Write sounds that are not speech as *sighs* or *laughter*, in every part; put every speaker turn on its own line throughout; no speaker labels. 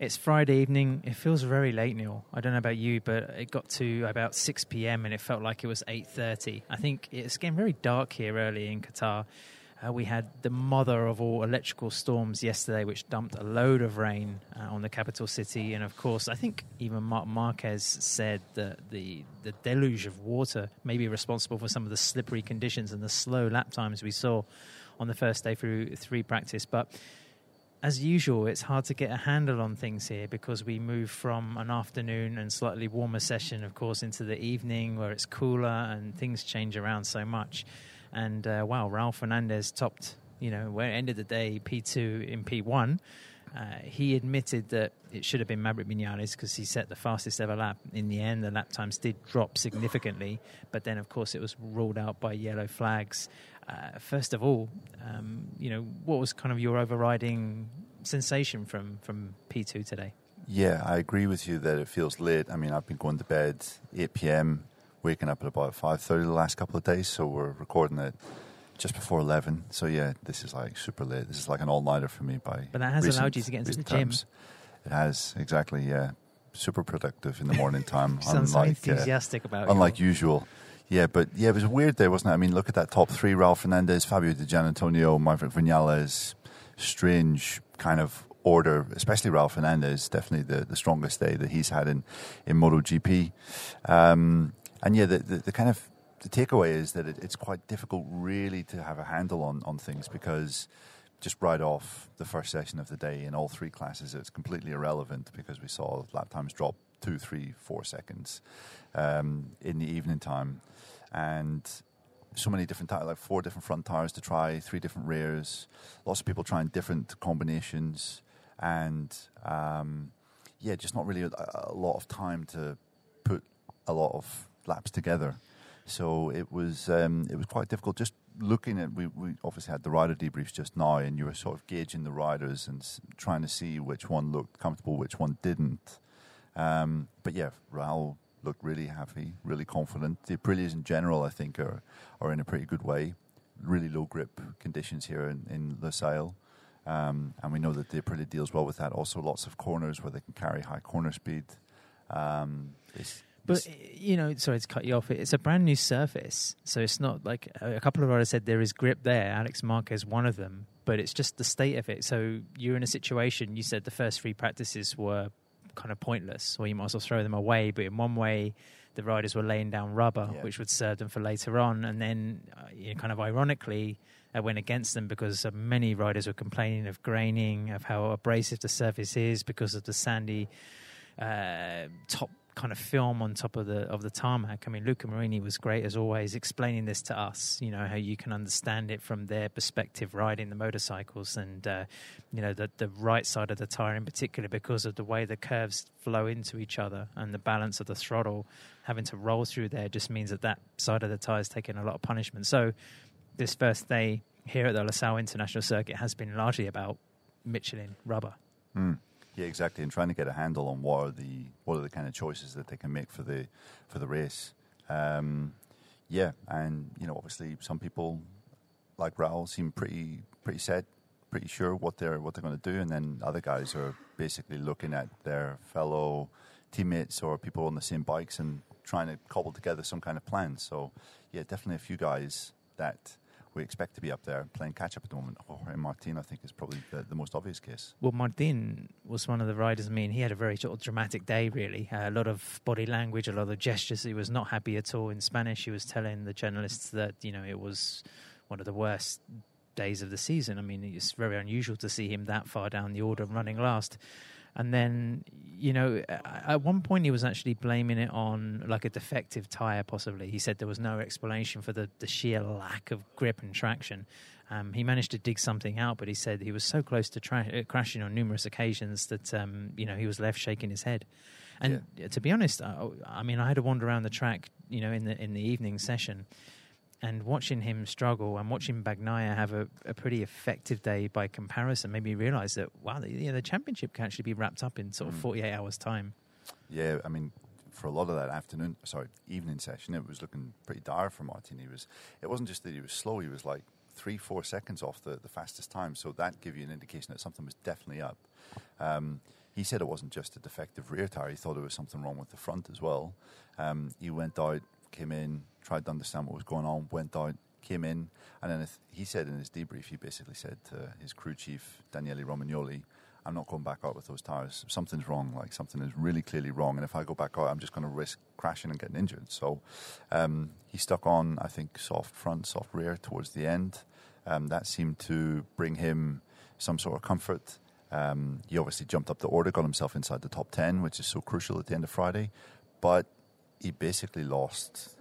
It's Friday evening. It feels very late, Neil. I don't know about you, but it got to about 6 p.m. and it felt like it was 8:30. I think it's getting very dark here early in Qatar. Uh, we had the mother of all electrical storms yesterday, which dumped a load of rain uh, on the capital city. And of course, I think even Marc Marquez said that the, the deluge of water may be responsible for some of the slippery conditions and the slow lap times we saw on the first day through three practice. But as usual, it's hard to get a handle on things here because we move from an afternoon and slightly warmer session, of course, into the evening where it's cooler and things change around so much. And uh, wow, Raul Fernandez topped, you know, where it ended the day P2 in P1. Uh, he admitted that it should have been Maverick Vinales because he set the fastest ever lap. In the end, the lap times did drop significantly, but then, of course, it was ruled out by yellow flags. Uh, first of all, um, you know, what was kind of your overriding sensation from, from P2 today?
Yeah, I agree with you that it feels late. I mean, I've been going to bed 8 p.m., waking up at about 5.30 the last couple of days, so we're recording it just before 11. So, yeah, this is like super late. This is like an all-nighter for me by
But that has
recent,
allowed you to get into the gym.
times. It has, exactly, yeah. Super productive in the morning time. *laughs*
You sound so
unlike, uh,
enthusiastic about it.
unlike usual. Yeah, but yeah, it was weird day, wasn't it? I mean, look at that top three: Raul Fernandez, Fabio Di Giannantonio, Maverick Vinales. Strange kind of order, especially Raul Fernandez. Definitely the, the strongest day that he's had in in MotoGP. Um, and yeah, the, the, the kind of the takeaway is that it, it's quite difficult, really, to have a handle on on things because just right off the first session of the day in all three classes, it's completely irrelevant because we saw lap times drop two, three, four seconds um, in the evening time, and so many different tires, like four different front tires to try, three different rears, lots of people trying different combinations, and um, yeah, just not really a, a lot of time to put a lot of laps together. So it was um, it was quite difficult. Just looking at we, we obviously had the rider debriefs just now, and you were sort of gauging the riders and trying to see which one looked comfortable, which one didn't. Um, but yeah, Raul looked really happy, really confident. The Aprilias in general, I think, are are in a pretty good way. Really low grip conditions here in, in Lusail. Um, and we know that the Aprilia deals well with that. Also, lots of corners where they can carry high corner speed. Um, it's-
But
it's-
you know, sorry to cut you off. It's a brand new surface, so it's not like a couple of riders said there is grip there. Alex Marquez, one of them, but it's just the state of it. So you're in a situation. You said the first three practices were kind of pointless, or you might as well throw them away. But in one way, the riders were laying down rubber,
Yeah.
which would serve them for later on. And then, uh, you know, kind of ironically, it went against them because uh, many riders were complaining of graining, of how abrasive the surface is because of the sandy uh, top kind of film on top of the of the tarmac. I mean, Luca Marini was great as always, explaining this to us. You know how you can understand it from their perspective, riding the motorcycles, and uh, you know the the right side of the tire in particular because of the way the curves flow into each other and the balance of the throttle. Having to roll through there just means that that side of the tire is taking a lot of punishment. So this first day here at the Lusail International Circuit has been largely about Michelin rubber.
Mm. Yeah, exactly. And trying to get a handle on what are the what are the kind of choices that they can make for the for the race. Um, yeah, and you know, obviously, some people like Raul seem pretty pretty set, pretty sure what they're what they're going to do, and then other guys are basically looking at their fellow teammates or people on the same bikes and trying to cobble together some kind of plan. So, yeah, definitely a few guys that we expect to be up there playing catch up at the moment. Jorge Martin, I think, is probably the, the most obvious case.
Well, Martin was one of the riders. I mean, he had a very sort of dramatic day, really. Uh, a lot of body language, a lot of gestures. He was not happy at all. In Spanish, he was telling the journalists that, you know, it was one of the worst days of the season. I mean, it's very unusual to see him that far down the order, running last. And then, you know, at one point he was actually blaming it on like a defective tire, possibly. He said there was no explanation for the, the sheer lack of grip and traction. Um, he managed to dig something out, but he said he was so close to tra- uh, crashing on numerous occasions that, um, you know, he was left shaking his head. And to be honest, I, I mean, I had to wander around the track, you know, in the in the evening session, and watching him struggle and watching Bagnaia have a, a pretty effective day by comparison made me realise that wow, the, you know, the championship can actually be wrapped up in sort of
Mm.
48 hours time.
Yeah, I mean, for a lot of that afternoon, sorry, evening session, it was looking pretty dire for Martin. He was. It wasn't just that he was slow; he was like three, four seconds off the, the fastest time. So that gave you an indication that something was definitely up. Um, he said it wasn't just a defective rear tire. He thought there was something wrong with the front as well. Um, he went out, came in, tried to understand what was going on, went out, came in, and then he said in his debrief, he basically said to his crew chief, Daniele Romagnoli, I'm not going back out with those tires. Something's wrong. Like something is really clearly wrong. And if I go back out, I'm just going to risk crashing and getting injured. So um, he stuck on, I think, soft front, soft rear towards the end. Um, that seemed to bring him some sort of comfort. Um, he obviously jumped up the order, got himself inside the top 10, which is so crucial at the end of Friday. But he basically lost,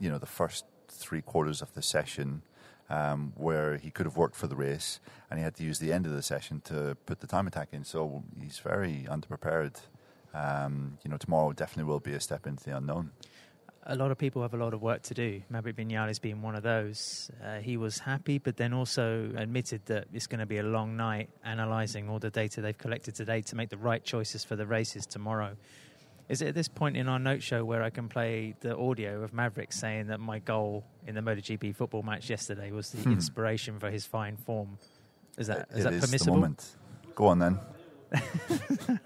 you know, the first three quarters of the session um, where he could have worked for the race, and he had to use the end of the session to put the time attack in. So he's very underprepared. Um, you know, tomorrow definitely will be a step into the unknown.
A lot of people have a lot of work to do. Maverick Vinales being one of those. Uh, he was happy, but then also admitted that it's going to be a long night analysing all the data they've collected today to make the right choices for the races tomorrow. Is it at this point in our note show where I can play the audio of Maverick saying that my goal in the MotoGP football match yesterday was the hmm. inspiration for his fine form? Is that is
it
that
is
permissible?
The moment. Go on then. *laughs*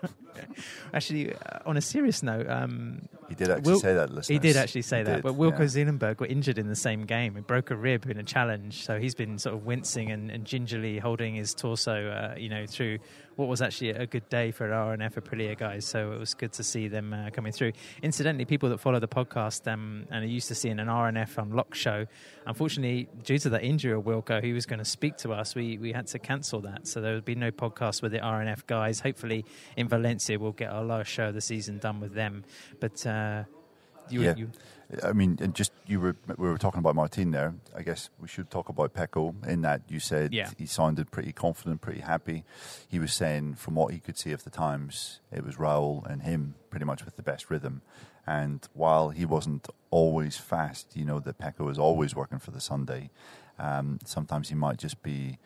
*laughs*
actually, uh, on a serious note, um,
he did actually Wil- say that. Listeners.
He did actually say
he
that.
Did,
but Wilco yeah. Zeelenberg got injured in the same game. He broke a rib in a challenge, so he's been sort of wincing and, and gingerly holding his torso, uh, you know, through what was actually a good day for R&F Aprilia guys. So it was good to see them uh, coming through. Incidentally, people that follow the podcast um, and are used to seeing an R&F Unlocked show, unfortunately, due to that injury of Wilco, he was going to speak to us. We we had to cancel that, so there would be no podcast with the R&F guys. Hopefully, in Valencia, we'll get our last show of the season done with them. But uh, you,
yeah.
You,
I mean, and just you were we were talking about Martin there. I guess we should talk about Pecco in that you said
yeah.
he sounded pretty confident, pretty happy. He was saying, from what he could see of the times, it was Raul and him pretty much with the best rhythm. And while he wasn't always fast, you know that Pecco was always working for the Sunday. Um, sometimes he might just be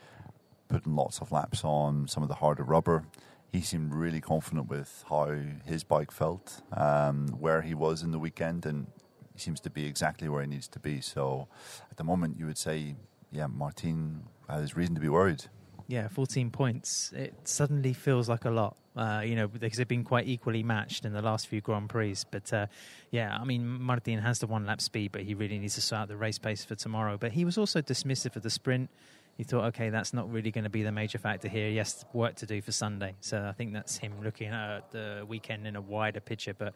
putting lots of laps on some of the harder rubber he seemed really confident with how his bike felt, um, where he was in the weekend, and he seems to be exactly where he needs to be. So at the moment, you would say, yeah, Martin has reason to be worried.
Yeah, 14 points. It suddenly feels like a lot, uh, you know, because they've been quite equally matched in the last few Grand Prix. But uh, yeah, I mean, Martin has the one lap speed, but he really needs to sort out the race pace for tomorrow. But he was also dismissive of the sprint he thought, okay, that's not really going to be the major factor here. Yes, work to do for Sunday. So I think that's him looking at the weekend in a wider picture. But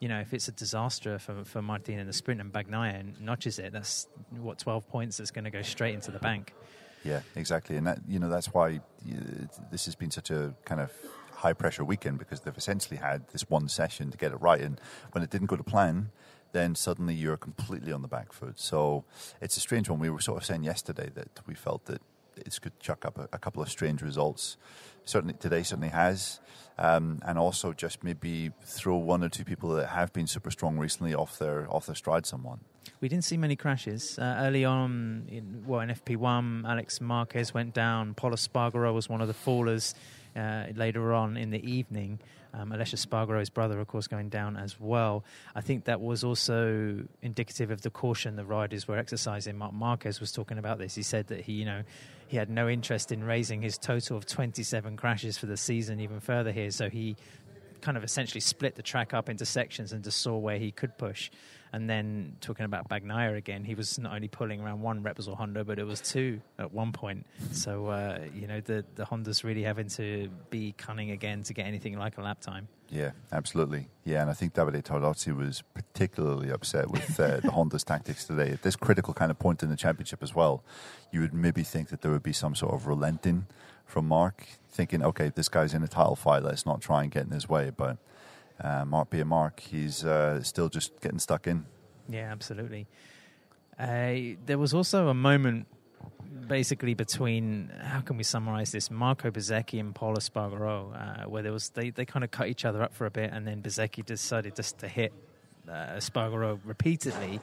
you know, if it's a disaster for, for Martin in the sprint and Bagnaia notches it, that's what twelve points that's going to go straight into the bank.
Yeah, exactly, and that you know that's why this has been such a kind of high pressure weekend because they've essentially had this one session to get it right, and when it didn't go to plan, then suddenly you're completely on the back foot. So it's a strange one. We were sort of saying yesterday that we felt that it could chuck up a, a couple of strange results. Certainly today certainly has, um, and also just maybe throw one or two people that have been super strong recently off their off their stride. Someone.
We didn't see many crashes uh, early on. In, well, in FP1, Alex Marquez went down. Pol Espargaro was one of the fallers uh, later on in the evening. Um, Aleix Espargaro's brother, of course, going down as well. I think that was also indicative of the caution the riders were exercising. Marc Marquez was talking about this. He said that he, you know, he had no interest in raising his total of 27 crashes for the season even further here. So he kind of essentially split the track up into sections and just saw where he could push. And then talking about Bagnaia again, he was not only pulling around one Repsol Honda, but it was two at one point. So uh, you know the the Honda's really having to be cunning again to get anything like a lap time.
Yeah, absolutely. Yeah, and I think Davide Tardozzi was particularly upset with uh, the Honda's tactics today at this critical kind of point in the championship as well. You would maybe think that there would be some sort of relenting from Marc, thinking, okay, this guy's in a title fight, let's not try and get in his way. But uh, Marc being Marc, he's uh, still just getting stuck in.
Yeah, absolutely. Uh, there was also a moment basically between how can we summarize this Marco Bezzecchi and Pol Espargaro uh, where there was they, they kind of cut each other up for a bit and then Bezzecchi decided just to hit uh, Espargaro repeatedly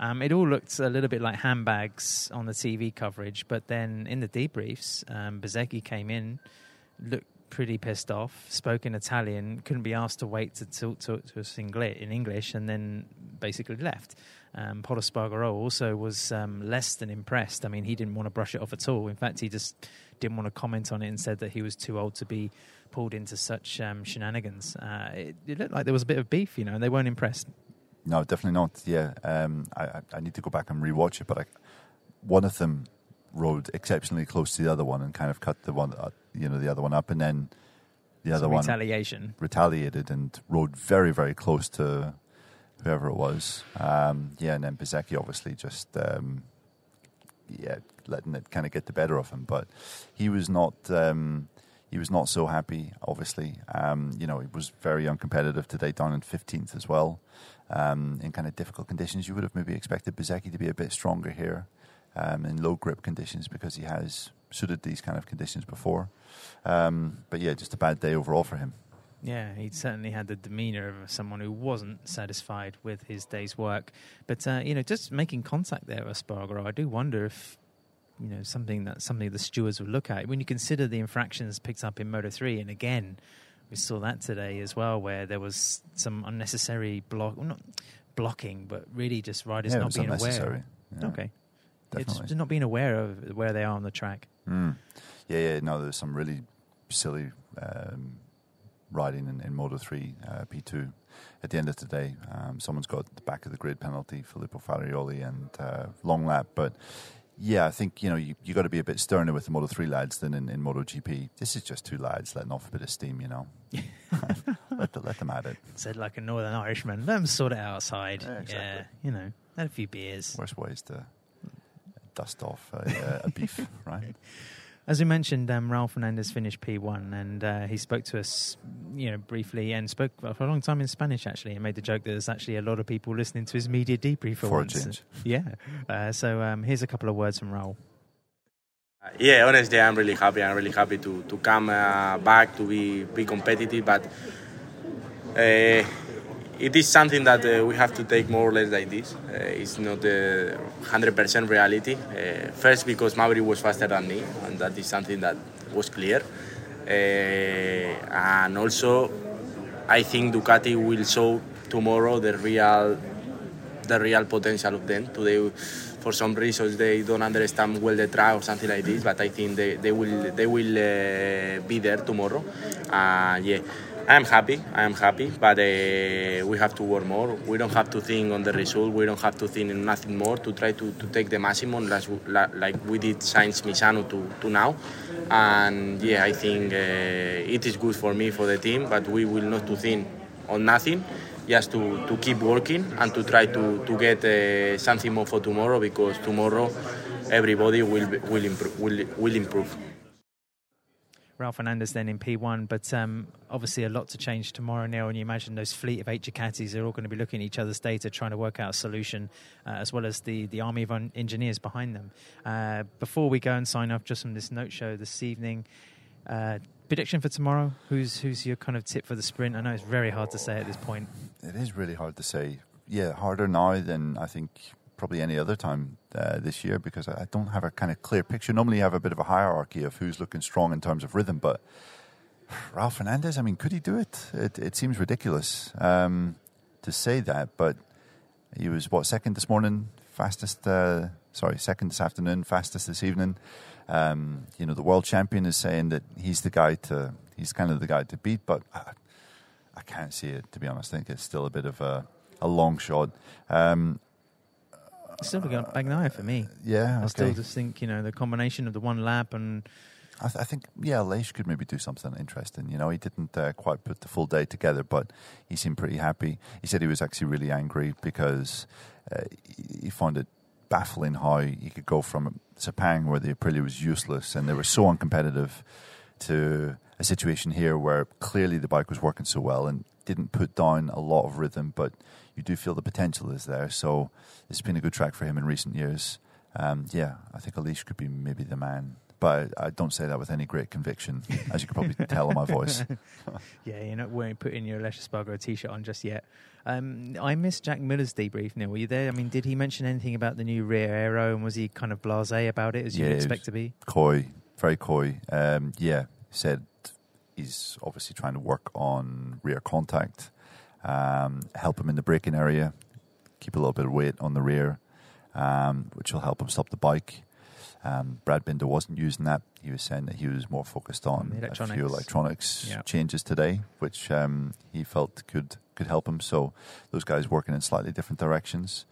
um, it all looked a little bit like handbags on the TV coverage but then in the debriefs um, Bezzecchi came in looked pretty pissed off, spoke in Italian, couldn't be asked to wait to talk to, to us in English, and then basically left. Um, Pol Espargaro also was um, less than impressed. I mean, he didn't want to brush it off at all. In fact, he just didn't want to comment on it and said that he was too old to be pulled into such um, shenanigans. Uh, it, it, looked like there was a bit of beef, you know, and they weren't impressed.
No, definitely not. Yeah, um, I, I need to go back and rewatch it, but I, one of them rode exceptionally close to the other one and kind of cut the one, uh, you know, the other one up, and then the other
Some
one
retaliation.
retaliated and rode very, very close to whoever it was. Um, yeah, and then Bezzecchi obviously just um, yeah letting it kind of get the better of him, but he was not. Um, he was not so happy, obviously. Um, you know, he was very uncompetitive today, down in 15th as well. Um, in kind of difficult conditions, you would have maybe expected Bezzecchi to be a bit stronger here um, in low grip conditions because he has suited these kind of conditions before. Um, but yeah, just a bad day overall for him.
Yeah, he certainly had the demeanour of someone who wasn't satisfied with his day's work. But uh, you know, just making contact there, Espargaro, I do wonder if you know something that something the stewards would look at when you consider the infractions picked up in Moto three, and again, we saw that today as well, where there was some unnecessary block, well, not blocking, but really just riders
Yeah,
not being aware.
Yeah,
okay,
definitely.
it's just not being aware of where they are on the track.
Mm. Yeah, yeah. No, there's some really silly um, riding in, in Moto 3 uh, P2. At the end of the day, um, someone's got the back of the grid penalty, Filippo Farioli, and uh, long lap. But yeah, I think you know you you got to be a bit sterner with the Moto 3 lads than in, in Moto GP. This is just two lads letting off a bit of steam, you know. *laughs* let, the, let them at it.
Said like a Northern Irishman, let them sort it outside.
Yeah, exactly.
yeah you know, had a few beers.
Worst ways to dust off a, a *laughs* beef, right?
As we mentioned, um, Raul Fernandez finished P1, and uh, he spoke to us, you know, briefly, and spoke for a long time in Spanish actually, and made the joke that there's actually a lot of people listening to his media debrief for,
For a
once.
change. *laughs*
Yeah. Uh, so um, here's a couple of words from Raul.
Yeah, honestly, I'm really happy. I'm really happy to, to come uh, back to be be competitive, but uh, it is something that uh, we have to take more or less like this. Uh, it's not a hundred percent reality. Uh, first, because Maverick was faster than me, and that is something that was clear. Uh, and also, I think Ducati will show tomorrow the real the real potential of them. Today, for some reasons, they don't understand well the track or something like this. But I think they, they will they will uh, be there tomorrow. Uh, yeah, I'm happy. I'm happy. But uh, we have to work more. We don't have to think on the result. We don't have to think in nothing more to try to, to take the maximum like, we did Sainz Misano to, to now. And yeah, I think uh, it is good for me for the team. But we will not to think on nothing just to, to keep working and to try to, to get uh, something more for tomorrow because tomorrow everybody will, will, improve, will, will improve.
Raul Fernandez then in P1, but um, obviously a lot to change tomorrow, Neil. And you imagine those fleet of eight Ducatis are all going to be looking at each other's data, trying to work out a solution, uh, as well as the, the army of engineers behind them. Uh, before we go and sign off, just from this note show this evening, uh, prediction for tomorrow. Who's who's your kind of tip for the sprint? I know it's very hard to say at this point.
It is really hard to say. Yeah, harder now than I think probably any other time uh, this year because I don't have a kind of clear picture. Normally, you have a bit of a hierarchy of who's looking strong in terms of rhythm, but *sighs* Raul Fernandez, I mean, could he do it? It, it seems ridiculous um, to say that, but he was what second this morning, fastest. Uh, sorry, second this afternoon, fastest this evening. Um, you know, the world champion is saying that he's the guy to. He's kind of the guy to beat, but I, I can't see it to be honest. I think it's still a bit of a, a long shot. Um,
Still looking at Bagnaia for me.
yeah,
I still just think you know the combination of the one lap and
I, th- I think yeah, Aleix could maybe do something interesting. You know, he didn't uh, quite put the full day together, but he seemed pretty happy. He said he was actually really angry because uh, he he found it baffling how he could go from Sepang, where the Aprilia was useless and they were so uncompetitive, to a situation here where clearly the bike was working so well and didn't put down a lot of rhythm, but you do feel the potential is there. So it's been a good track for him in recent years. Um, yeah, I think Aleix could be maybe the man. But I don't say that with any great conviction, as you can probably *laughs* tell on my voice. *laughs*
Yeah, you're not wearing putting your Aleix Espargaro t-shirt on just yet. Um, I missed Jack Miller's debrief. Neil, were you there? I mean, did he mention anything about the new rear aero, and was he kind of blasé about it, as
Yeah,
you'd expect to be?
coy, very coy. Um, yeah, said he's obviously trying to work on rear contact, um, help him in the braking area, keep a little bit of weight on the rear, um, which will help him stop the bike. Um, Brad Binder wasn't using that. He was saying that he was more focused on a few electronics
Yeah.
changes today, which um, he felt could could help him. So those guys working in slightly different directions.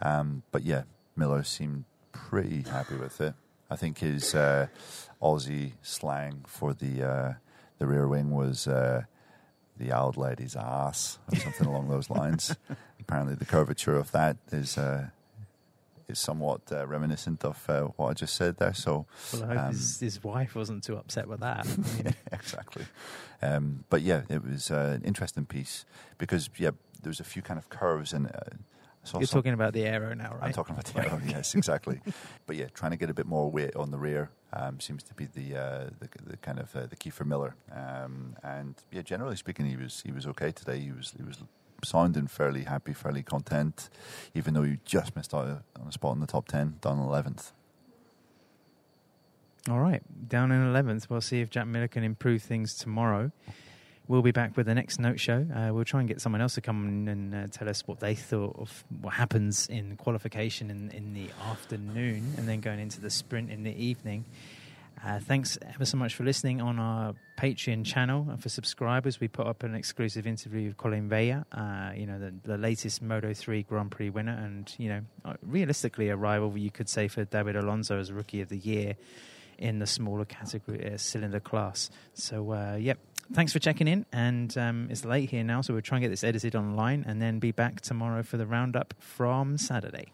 Um, but yeah, Miller seemed pretty happy with it. I think his uh, Aussie slang for the uh, the rear wing was uh, the old lady's ass or something along those lines. *laughs* Apparently, the curvature of that is uh, is somewhat uh, reminiscent of uh, what I just said there. So
Well, I hope
Um,
his, his wife wasn't too upset with that. *laughs* I mean,
exactly. Um, but yeah, it was uh, an interesting piece because yeah, there was a few kind of curves and. Saw
you're talking about the aero now, right?
I'm talking about the aero, yes, exactly. *laughs* but yeah, trying to get a bit more weight on the rear um, seems to be the, uh, the the kind of uh, the key for Miller. Um, and yeah, generally speaking, he was he was okay today. He was he was sounding fairly happy, fairly content, even though he just missed out on a spot in the top ten, down eleventh.
All right, down in 11th. We'll see if Jack Miller can improve things tomorrow. We'll be back with the next note show. Uh, we'll try and get someone else to come and uh, tell us what they thought of what happens in qualification in, in the afternoon and then going into the sprint in the evening. Uh, thanks ever so much for listening on our Patreon channel and for subscribers. We put up an exclusive interview with Collin Veijer, uh, you know, the, the latest Moto 3 Grand Prix winner, and, you know, uh, realistically a rival, you could say, for David Alonso as Rookie of the Year in the smaller category uh, cylinder class. So, uh, yep. Thanks for checking in, and um, it's late here now, so we'll try and get this edited online, and then be back tomorrow for the roundup from Saturday.